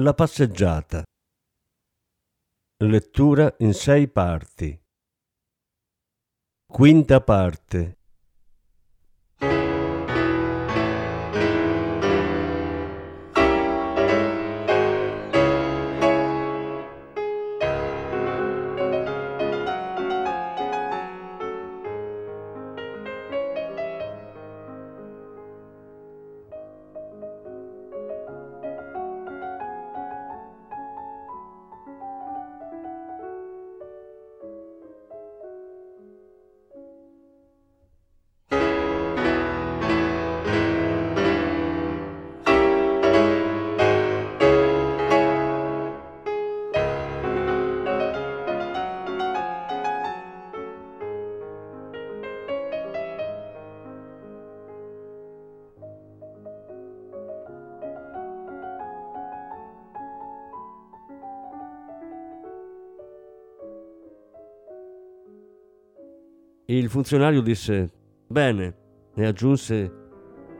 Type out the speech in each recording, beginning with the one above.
La passeggiata. Lettura in sei parti. Quinta parte Il funzionario disse Bene, e aggiunse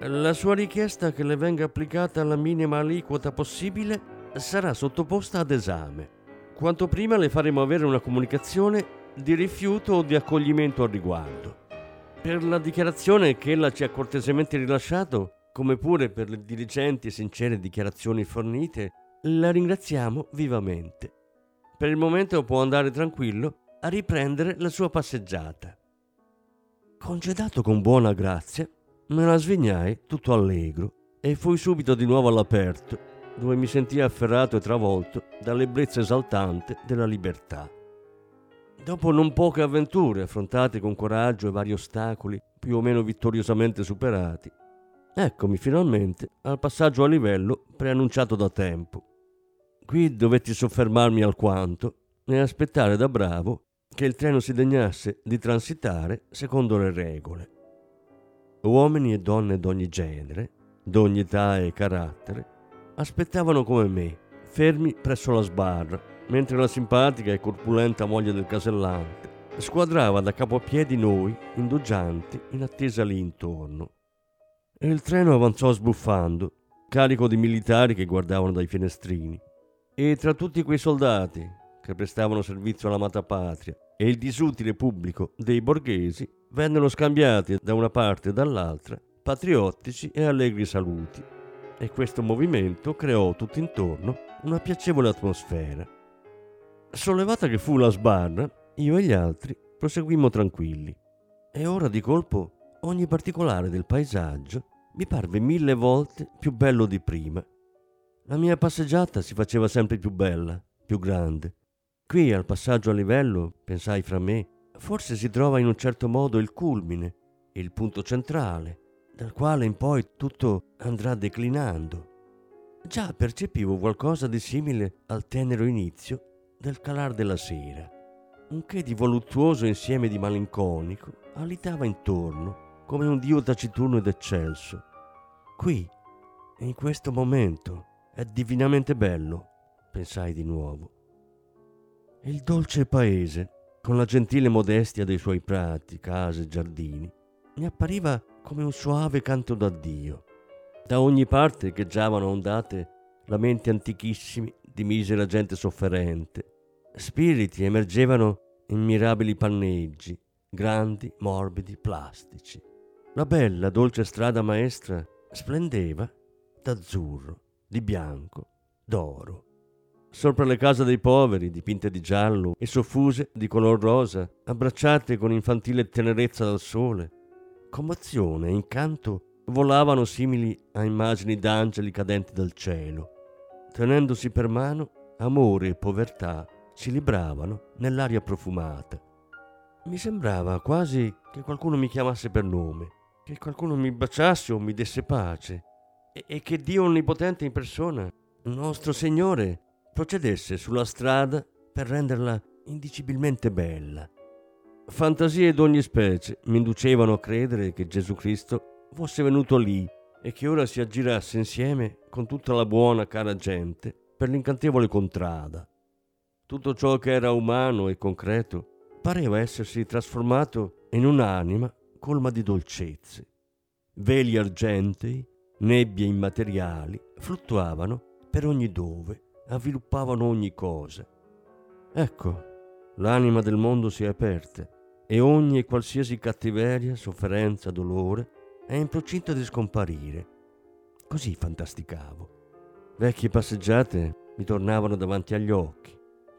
La sua richiesta che le venga applicata la minima aliquota possibile sarà sottoposta ad esame. Quanto prima le faremo avere una comunicazione di rifiuto o di accoglimento al riguardo. Per la dichiarazione che ella ci ha cortesemente rilasciato, come pure per le diligenti e sincere dichiarazioni fornite, la ringraziamo vivamente. Per il momento può andare tranquillo a riprendere la sua passeggiata. Congedato con buona grazia, me la svignai tutto allegro e fui subito di nuovo all'aperto, dove mi sentii afferrato e travolto dall'ebbrezza esaltante della libertà. Dopo non poche avventure affrontate con coraggio e vari ostacoli più o meno vittoriosamente superati, eccomi finalmente al passaggio a livello preannunciato da tempo. Qui dovetti soffermarmi alquanto e aspettare da bravo che il treno si degnasse di transitare secondo le regole. Uomini e donne d'ogni genere, d'ogni età e carattere, aspettavano come me, fermi presso la sbarra, mentre la simpatica e corpulenta moglie del casellante squadrava da capo a piedi noi, indugianti, in attesa lì intorno. E il treno avanzò sbuffando, carico di militari che guardavano dai finestrini. E tra tutti quei soldati che prestavano servizio all'amata patria e il disutile pubblico dei borghesi vennero scambiati da una parte e dall'altra patriottici e allegri saluti e questo movimento creò tutt'intorno una piacevole atmosfera. Sollevata che fu la sbarra, io e gli altri proseguimmo tranquilli e ora di colpo ogni particolare del paesaggio mi parve mille volte più bello di prima. La mia passeggiata si faceva sempre più bella, più grande, Qui al passaggio a livello, pensai fra me, forse si trova in un certo modo il culmine, il punto centrale, dal quale in poi tutto andrà declinando. Già percepivo qualcosa di simile al tenero inizio del calar della sera. Un che di voluttuoso insieme di malinconico alitava intorno come un dio taciturno ed eccelso. Qui, in questo momento, è divinamente bello, pensai di nuovo. Il dolce paese, con la gentile modestia dei suoi prati, case e giardini, mi appariva come un soave canto d'addio. Da ogni parte echeggiavano ondate lamenti antichissimi di misera gente sofferente. Spiriti emergevano in mirabili panneggi, grandi, morbidi, plastici. La bella, dolce strada maestra splendeva d'azzurro, di bianco, d'oro sopra le case dei poveri, dipinte di giallo e soffuse di color rosa, abbracciate con infantile tenerezza dal sole. Commozione e incanto volavano simili a immagini d'angeli cadenti dal cielo. Tenendosi per mano, amore e povertà si libravano nell'aria profumata. Mi sembrava quasi che qualcuno mi chiamasse per nome, che qualcuno mi baciasse o mi desse pace, e, e che Dio Onnipotente in persona, nostro Signore, procedesse sulla strada per renderla indicibilmente bella. Fantasie d'ogni specie mi inducevano a credere che Gesù Cristo fosse venuto lì e che ora si aggirasse insieme con tutta la buona cara gente per l'incantevole contrada. Tutto ciò che era umano e concreto pareva essersi trasformato in un'anima colma di dolcezze. Veli argentei, nebbie immateriali fluttuavano per ogni dove, avviluppavano ogni cosa. Ecco, l'anima del mondo si è aperta e ogni e qualsiasi cattiveria, sofferenza, dolore è in procinto di scomparire. Così fantasticavo. Vecchie passeggiate mi tornavano davanti agli occhi,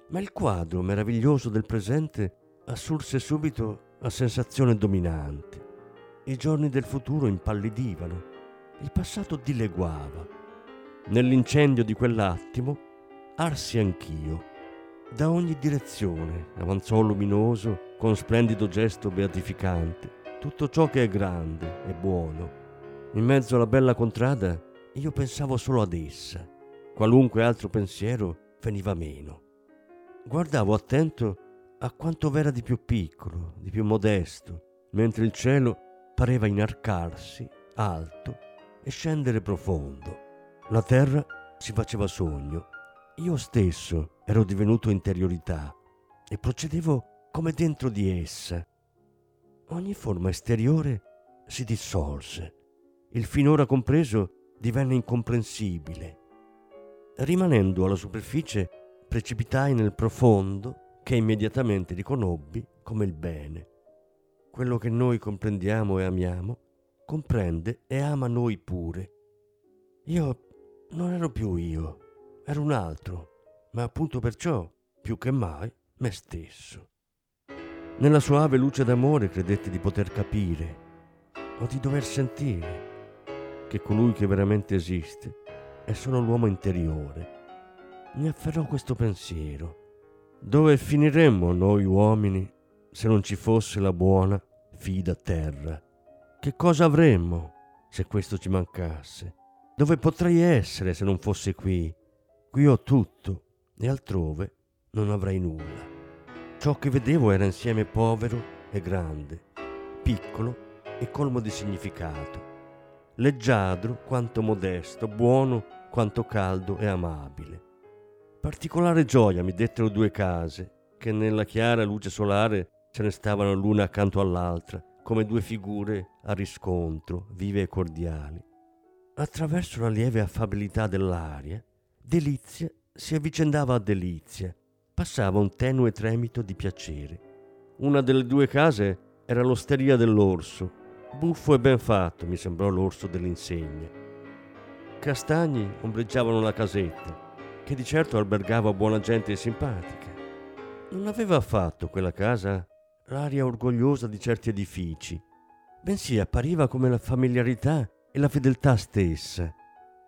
ma il quadro meraviglioso del presente assurse subito a sensazione dominante. I giorni del futuro impallidivano, il passato dileguava. Nell'incendio di quell'attimo arsi anch'io. Da ogni direzione avanzò luminoso con splendido gesto beatificante tutto ciò che è grande e buono. In mezzo alla bella contrada io pensavo solo ad essa. Qualunque altro pensiero veniva meno. Guardavo attento a quanto v'era di più piccolo, di più modesto, mentre il cielo pareva inarcarsi, alto, e scendere profondo. La terra si faceva sogno. Io stesso ero divenuto interiorità e procedevo come dentro di essa. Ogni forma esteriore si dissolse. Il finora compreso divenne incomprensibile. Rimanendo alla superficie, precipitai nel profondo che immediatamente riconobbi come il bene. Quello che noi comprendiamo e amiamo, comprende e ama noi pure. Io non ero più io, ero un altro, ma appunto perciò, più che mai, me stesso. Nella soave luce d'amore credetti di poter capire o di dover sentire che colui che veramente esiste è solo l'uomo interiore. Mi afferrò questo pensiero. Dove finiremmo noi uomini se non ci fosse la buona fida terra? Che cosa avremmo se questo ci mancasse? Dove potrei essere se non fosse qui? Qui ho tutto e altrove non avrei nulla. Ciò che vedevo era insieme povero e grande, piccolo e colmo di significato, leggiadro quanto modesto, buono quanto caldo e amabile. Particolare gioia mi dettero due case, che nella chiara luce solare ce ne stavano l'una accanto all'altra, come due figure a riscontro, vive e cordiali. Attraverso la lieve affabilità dell'aria, delizia si avvicendava a delizia, passava un tenue tremito di piacere. Una delle due case era l'osteria dell'orso. Buffo e ben fatto mi sembrò l'orso dell'insegna. Castagni ombreggiavano la casetta, che di certo albergava buona gente e simpatica. Non aveva affatto quella casa l'aria orgogliosa di certi edifici, bensì appariva come la familiarità e la fedeltà stessa.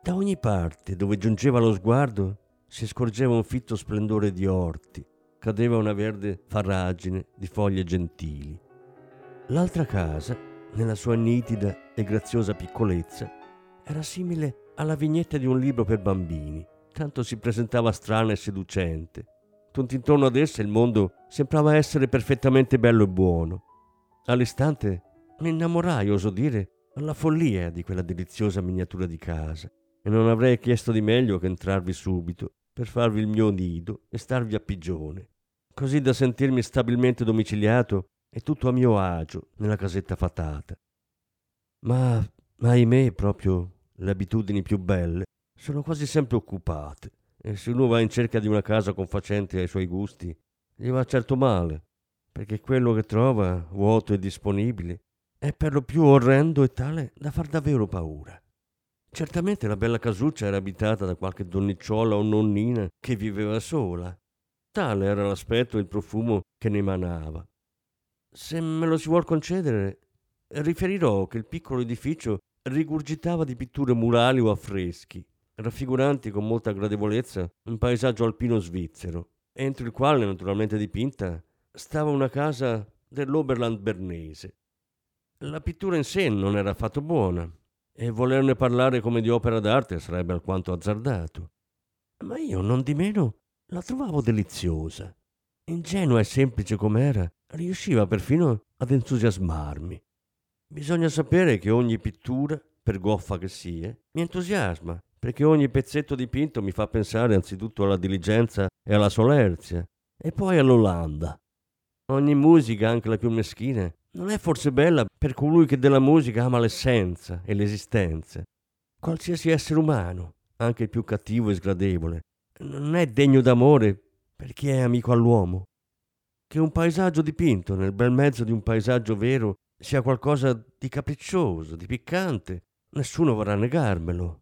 Da ogni parte dove giungeva lo sguardo si scorgeva un fitto splendore di orti, cadeva una verde farragine di foglie gentili. L'altra casa, nella sua nitida e graziosa piccolezza, era simile alla vignetta di un libro per bambini, tanto si presentava strana e seducente. Tutt'intorno ad essa il mondo sembrava essere perfettamente bello e buono. All'istante mi innamorai, oso dire, alla follia di quella deliziosa miniatura di casa e non avrei chiesto di meglio che entrarvi subito per farvi il mio nido e starvi a pigione, così da sentirmi stabilmente domiciliato e tutto a mio agio nella casetta fatata. Ma, ahimè, proprio le abitudini più belle sono quasi sempre occupate e se uno va in cerca di una casa confacente ai suoi gusti, gli va certo male, perché quello che trova, vuoto e disponibile, è per lo più orrendo e tale da far davvero paura. Certamente la bella casuccia era abitata da qualche donnicciola o nonnina che viveva sola. Tale era l'aspetto e il profumo che ne emanava. Se me lo si vuol concedere, riferirò che il piccolo edificio rigurgitava di pitture murali o affreschi, raffiguranti con molta gradevolezza un paesaggio alpino svizzero, entro il quale, naturalmente dipinta, stava una casa dell'Oberland bernese. La pittura in sé non era affatto buona e volerne parlare come di opera d'arte sarebbe alquanto azzardato. Ma io non di meno la trovavo deliziosa. Ingenua e semplice com'era, riusciva perfino ad entusiasmarmi. Bisogna sapere che ogni pittura, per goffa che sia, mi entusiasma, perché ogni pezzetto dipinto mi fa pensare anzitutto alla diligenza e alla solerzia, e poi all'Olanda. Ogni musica, anche la più meschina, non è forse bella per colui che della musica ama l'essenza e l'esistenza. Qualsiasi essere umano, anche il più cattivo e sgradevole, non è degno d'amore per chi è amico all'uomo. Che un paesaggio dipinto nel bel mezzo di un paesaggio vero sia qualcosa di capriccioso, di piccante, nessuno vorrà negarmelo.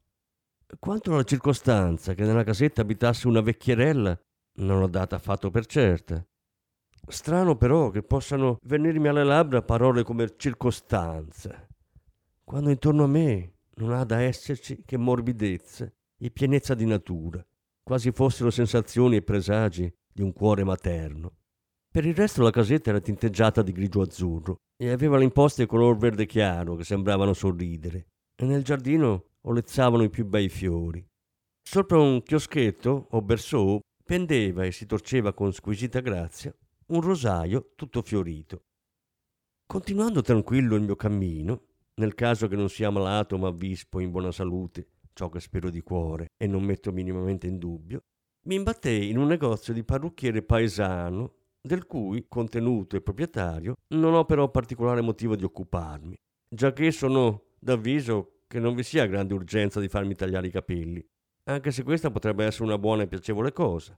Quanto alla circostanza che nella casetta abitasse una vecchierella, non l'ho data affatto per certa. Strano però che possano venirmi alle labbra parole come circostanza, quando intorno a me non ha da esserci che morbidezza e pienezza di natura, quasi fossero sensazioni e presagi di un cuore materno. Per il resto la casetta era tinteggiata di grigio azzurro e aveva le imposte color verde chiaro che sembravano sorridere e nel giardino olezzavano i più bei fiori. Sopra un chioschetto o berceau pendeva e si torceva con squisita grazia un rosaio tutto fiorito. Continuando tranquillo il mio cammino, nel caso che non sia malato ma vispo in buona salute, ciò che spero di cuore e non metto minimamente in dubbio, mi imbattei in un negozio di parrucchiere paesano del cui contenuto e proprietario non ho però particolare motivo di occuparmi, giacché sono d'avviso che non vi sia grande urgenza di farmi tagliare i capelli, anche se questa potrebbe essere una buona e piacevole cosa.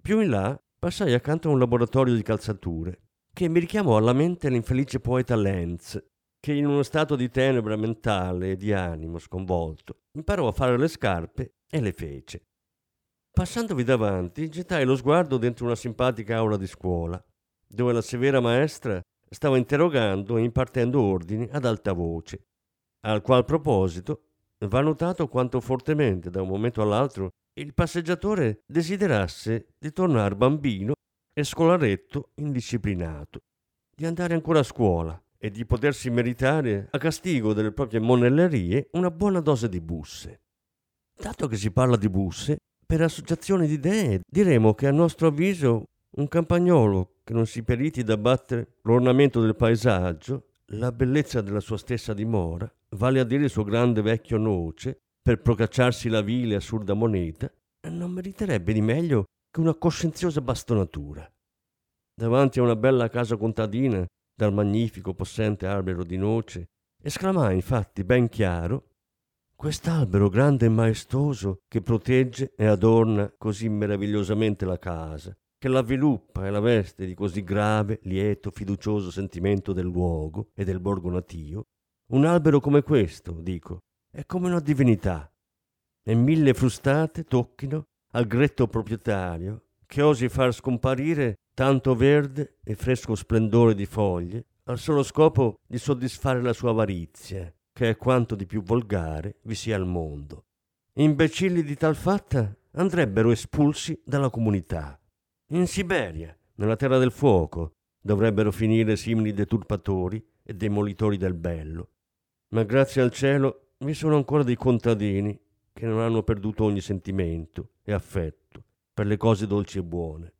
Più in là passai accanto a un laboratorio di calzature che mi richiamò alla mente l'infelice poeta Lenz, che in uno stato di tenebra mentale e di animo sconvolto imparò a fare le scarpe e le fece. Passandovi davanti, gettai lo sguardo dentro una simpatica aula di scuola, dove la severa maestra stava interrogando e impartendo ordini ad alta voce, al qual proposito va notato quanto fortemente da un momento all'altro il passeggiatore desiderasse di tornare bambino e scolaretto indisciplinato, di andare ancora a scuola e di potersi meritare, a castigo delle proprie monellerie, una buona dose di busse. Dato che si parla di busse, per associazione di idee diremo che a nostro avviso un campagnolo che non si periti da battere l'ornamento del paesaggio, la bellezza della sua stessa dimora, vale a dire il suo grande vecchio noce, per procacciarsi la vile e assurda moneta, non meriterebbe di meglio che una coscienziosa bastonatura. Davanti a una bella casa contadina, dal magnifico possente albero di noce, esclamai infatti ben chiaro Quest'albero grande e maestoso che protegge e adorna così meravigliosamente la casa, che l'avviluppa e la veste di così grave, lieto, fiducioso sentimento del luogo e del borgo natio, un albero come questo, dico, è come una divinità, e mille frustate tocchino al gretto proprietario che osi far scomparire tanto verde e fresco splendore di foglie al solo scopo di soddisfare la sua avarizia, che è quanto di più volgare vi sia al mondo. Imbecilli di tal fatta andrebbero espulsi dalla comunità. In Siberia, nella terra del fuoco, dovrebbero finire simili deturpatori e demolitori del bello. Ma grazie al cielo vi sono ancora dei contadini che non hanno perduto ogni sentimento e affetto per le cose dolci e buone.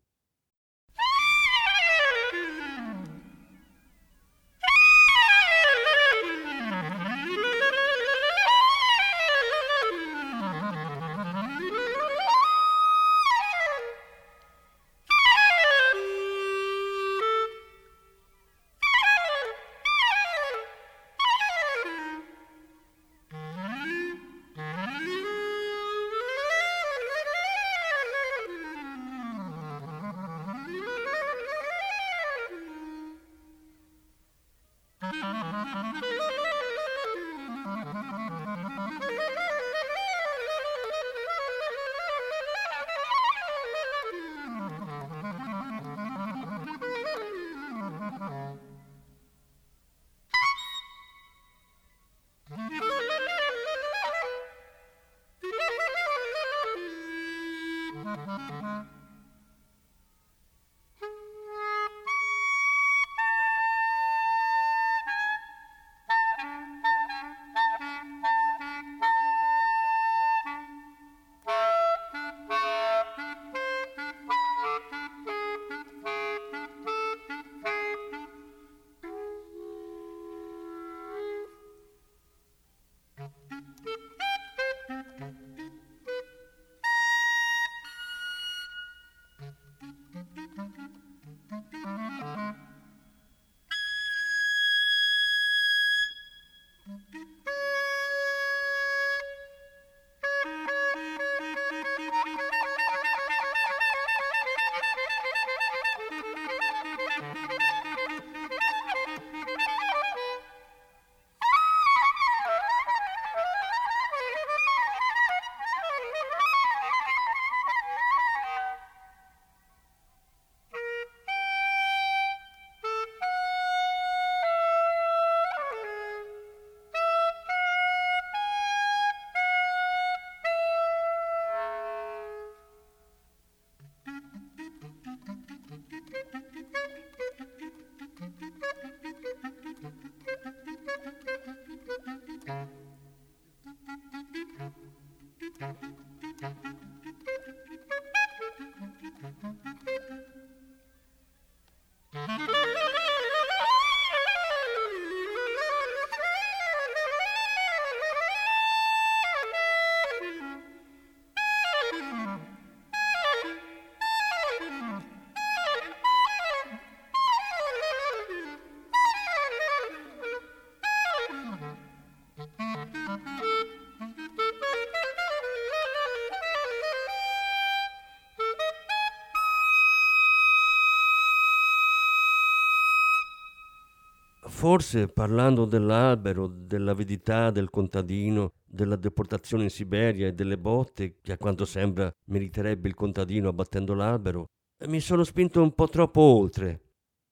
Forse parlando dell'albero, dell'avidità del contadino, della deportazione in Siberia e delle botte che a quanto sembra meriterebbe il contadino abbattendo l'albero, mi sono spinto un po' troppo oltre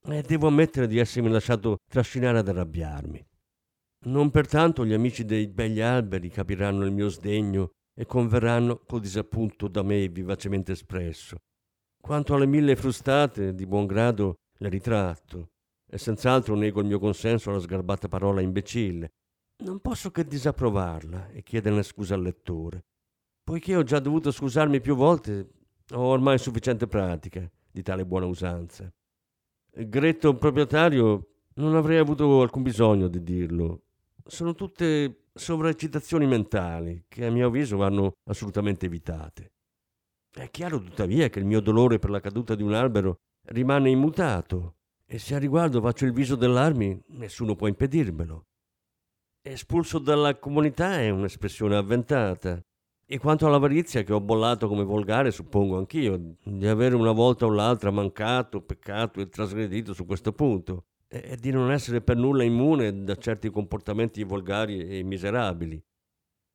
e devo ammettere di essermi lasciato trascinare ad arrabbiarmi. Non pertanto gli amici dei begli alberi capiranno il mio sdegno e converranno col disappunto da me vivacemente espresso. Quanto alle mille frustate, di buon grado le ritratto e senz'altro nego il mio consenso alla sgarbata parola imbecille. Non posso che disapprovarla e chiederne scusa al lettore. Poiché ho già dovuto scusarmi più volte, ho ormai sufficiente pratica di tale buona usanza. Gretto proprietario, non avrei avuto alcun bisogno di dirlo. Sono tutte sovraeccitazioni mentali che a mio avviso vanno assolutamente evitate. È chiaro tuttavia che il mio dolore per la caduta di un albero rimane immutato e se a riguardo faccio il viso dell'armi, nessuno può impedirmelo. Espulso dalla comunità è un'espressione avventata. E quanto all'avarizia che ho bollato come volgare, suppongo anch'io di avere una volta o l'altra mancato, peccato e trasgredito su questo punto, e di non essere per nulla immune da certi comportamenti volgari e miserabili.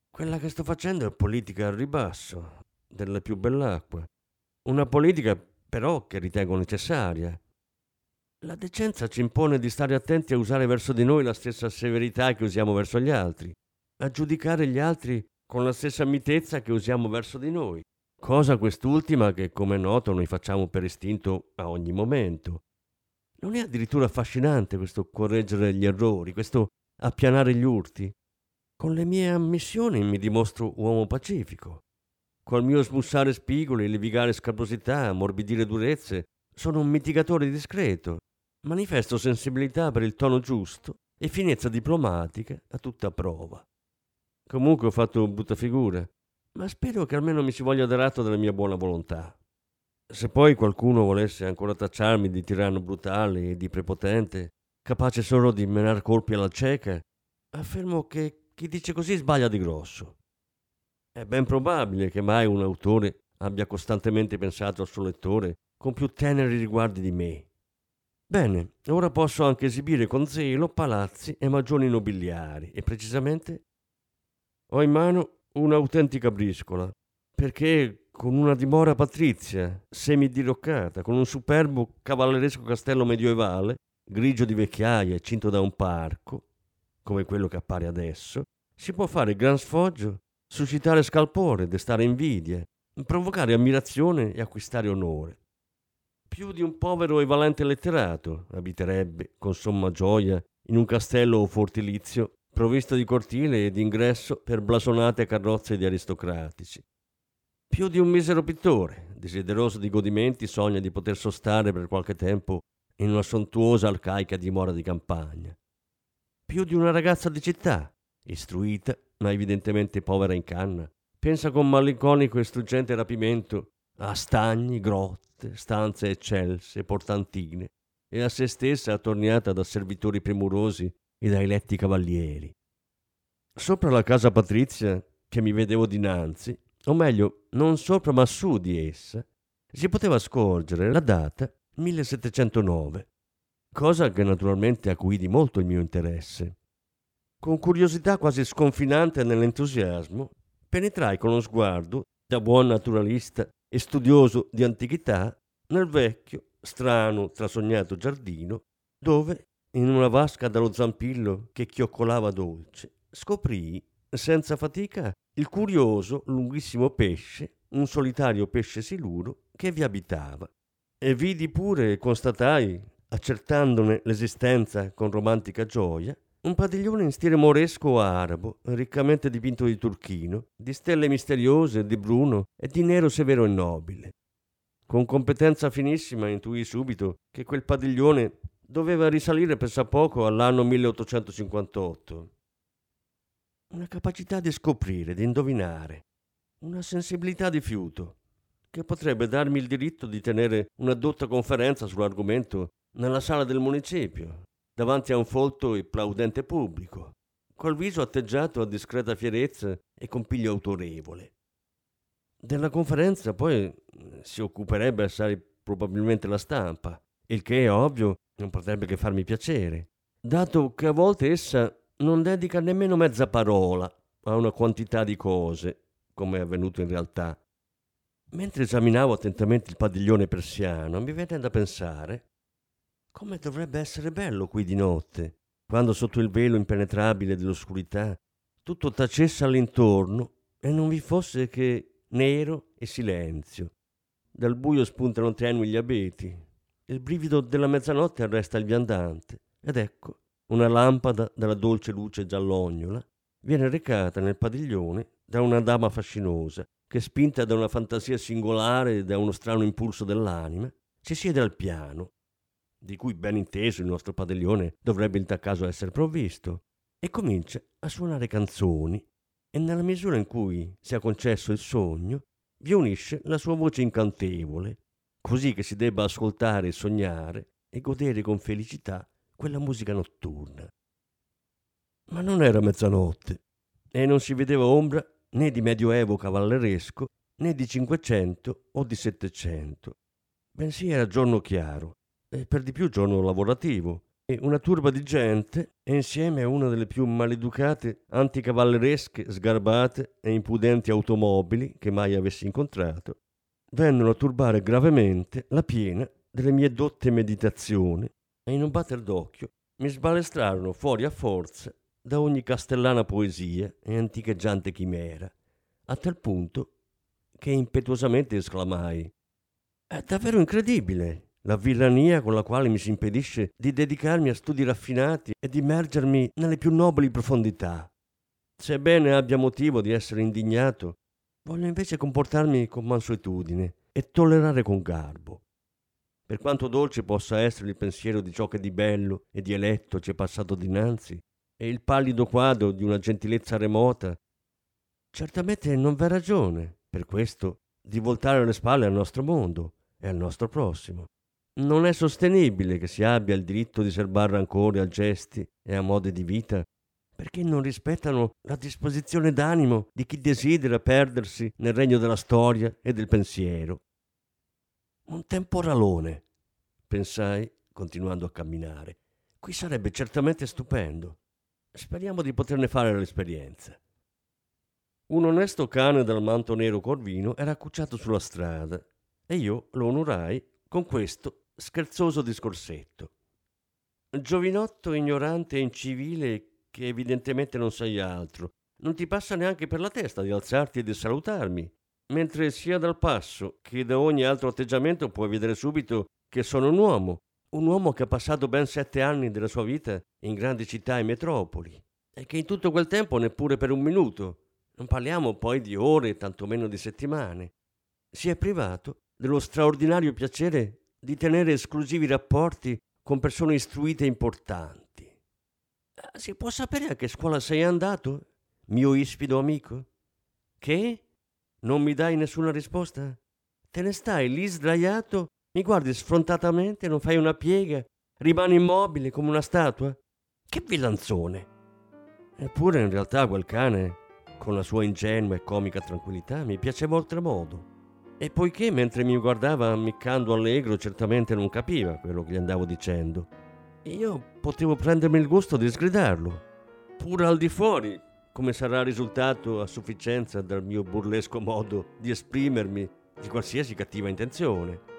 Quella che sto facendo è politica al ribasso, della più bell'acqua. Una politica però che ritengo necessaria la decenza ci impone di stare attenti a usare verso di noi la stessa severità che usiamo verso gli altri, a giudicare gli altri con la stessa mitezza che usiamo verso di noi, cosa quest'ultima che, come è noto, noi facciamo per istinto a ogni momento. Non è addirittura affascinante questo correggere gli errori, questo appianare gli urti? Con le mie ammissioni mi dimostro uomo pacifico. Col mio smussare spigoli, levigare scabosità, ammorbidire durezze, sono un mitigatore discreto Manifesto sensibilità per il tono giusto e finezza diplomatica a tutta prova. Comunque ho fatto buttafigura, ma spero che almeno mi si voglia dar atto della mia buona volontà. Se poi qualcuno volesse ancora tacciarmi di tiranno brutale e di prepotente, capace solo di menar colpi alla cieca, affermo che chi dice così sbaglia di grosso. È ben probabile che mai un autore abbia costantemente pensato al suo lettore con più teneri riguardi di me Bene, ora posso anche esibire con zelo palazzi e magioni nobiliari e precisamente ho in mano un'autentica briscola, perché con una dimora patrizia, semidiroccata, con un superbo cavalleresco castello medievale, grigio di vecchiaia e cinto da un parco, come quello che appare adesso, si può fare gran sfoggio, suscitare scalpore, destare invidia, provocare ammirazione e acquistare onore. Più di un povero e valente letterato abiterebbe, con somma gioia, in un castello o fortilizio provvisto di cortile e d'ingresso per blasonate carrozze di aristocratici. Più di un misero pittore, desideroso di godimenti, sogna di poter sostare per qualche tempo in una sontuosa arcaica dimora di campagna. Più di una ragazza di città, istruita, ma evidentemente povera in canna, pensa con malinconico e struggente rapimento a stagni, grotte, stanze eccelse, portantine, e a se stessa attorniata da servitori premurosi e dai letti cavalieri. Sopra la casa patrizia che mi vedevo dinanzi, o meglio, non sopra ma su di essa, si poteva scorgere la data 1709, cosa che naturalmente acuì di molto il mio interesse. Con curiosità quasi sconfinante nell'entusiasmo, penetrai con uno sguardo, da buon naturalista e studioso di antichità, nel vecchio, strano, trasognato giardino, dove, in una vasca dallo zampillo che chioccolava dolce, scoprii, senza fatica, il curioso, lunghissimo pesce, un solitario pesce siluro, che vi abitava. E vidi pure constatai, accertandone l'esistenza con romantica gioia, un padiglione in stile moresco arabo, riccamente dipinto di turchino, di stelle misteriose, di bruno e di nero severo e nobile. Con competenza finissima intuì subito che quel padiglione doveva risalire poco all'anno 1858 una capacità di scoprire, di indovinare, una sensibilità di fiuto, che potrebbe darmi il diritto di tenere una dotta conferenza sull'argomento nella sala del municipio, davanti a un folto e plaudente pubblico, col viso atteggiato a discreta fierezza e con piglio autorevole. Della conferenza poi si occuperebbe assai probabilmente la stampa, il che è ovvio non potrebbe che farmi piacere, dato che a volte essa non dedica nemmeno mezza parola a una quantità di cose, come è avvenuto in realtà. Mentre esaminavo attentamente il padiglione persiano, mi venne da pensare come dovrebbe essere bello qui di notte, quando sotto il velo impenetrabile dell'oscurità tutto tacesse all'intorno e non vi fosse che nero e silenzio. Dal buio spuntano tenui gli abeti, il brivido della mezzanotte arresta il viandante, ed ecco una lampada dalla dolce luce giallognola viene recata nel padiglione da una dama fascinosa che, spinta da una fantasia singolare e da uno strano impulso dell'anima, si siede al piano, di cui ben inteso il nostro padiglione dovrebbe in tal caso essere provvisto, e comincia a suonare canzoni e nella misura in cui si è concesso il sogno, vi unisce la sua voce incantevole, così che si debba ascoltare e sognare e godere con felicità quella musica notturna. Ma non era mezzanotte e non si vedeva ombra né di medioevo cavalleresco né di Cinquecento o di Settecento, bensì era giorno chiaro e per di più giorno lavorativo. E una turba di gente e insieme a una delle più maleducate anticavalleresche, sgarbate e impudenti automobili che mai avessi incontrato, vennero a turbare gravemente la piena delle mie dotte meditazioni e in un batter d'occhio mi sbalestrarono fuori a forza da ogni castellana poesia e anticheggiante chimera, a tal punto che impetuosamente esclamai È davvero incredibile la villania con la quale mi si impedisce di dedicarmi a studi raffinati e di immergermi nelle più nobili profondità. Sebbene abbia motivo di essere indignato, voglio invece comportarmi con mansuetudine e tollerare con garbo. Per quanto dolce possa essere il pensiero di ciò che di bello e di eletto ci è passato dinanzi, e il pallido quadro di una gentilezza remota, certamente non v'è ragione, per questo, di voltare le spalle al nostro mondo e al nostro prossimo. Non è sostenibile che si abbia il diritto di serbare rancore a gesti e a modi di vita perché non rispettano la disposizione d'animo di chi desidera perdersi nel regno della storia e del pensiero. Un temporalone, pensai, continuando a camminare. Qui sarebbe certamente stupendo. Speriamo di poterne fare l'esperienza. Un onesto cane dal manto nero corvino era accucciato sulla strada e io lo onorai con questo scherzoso discorsetto. Giovinotto ignorante e incivile che evidentemente non sai altro, non ti passa neanche per la testa di alzarti e di salutarmi, mentre sia dal passo che da ogni altro atteggiamento puoi vedere subito che sono un uomo, un uomo che ha passato ben sette anni della sua vita in grandi città e metropoli, e che in tutto quel tempo neppure per un minuto, non parliamo poi di ore, tantomeno di settimane, si è privato dello straordinario piacere di tenere esclusivi rapporti con persone istruite e importanti. Eh, si può sapere a che scuola sei andato, mio ispido amico? Che? Non mi dai nessuna risposta? Te ne stai lì sdraiato, mi guardi sfrontatamente, non fai una piega, rimani immobile come una statua? Che villanzone! Eppure in realtà quel cane, con la sua ingenua e comica tranquillità, mi piaceva oltremodo. E poiché mentre mi guardava ammiccando allegro certamente non capiva quello che gli andavo dicendo, io potevo prendermi il gusto di sgridarlo, pure al di fuori, come sarà risultato a sufficienza dal mio burlesco modo di esprimermi di qualsiasi cattiva intenzione.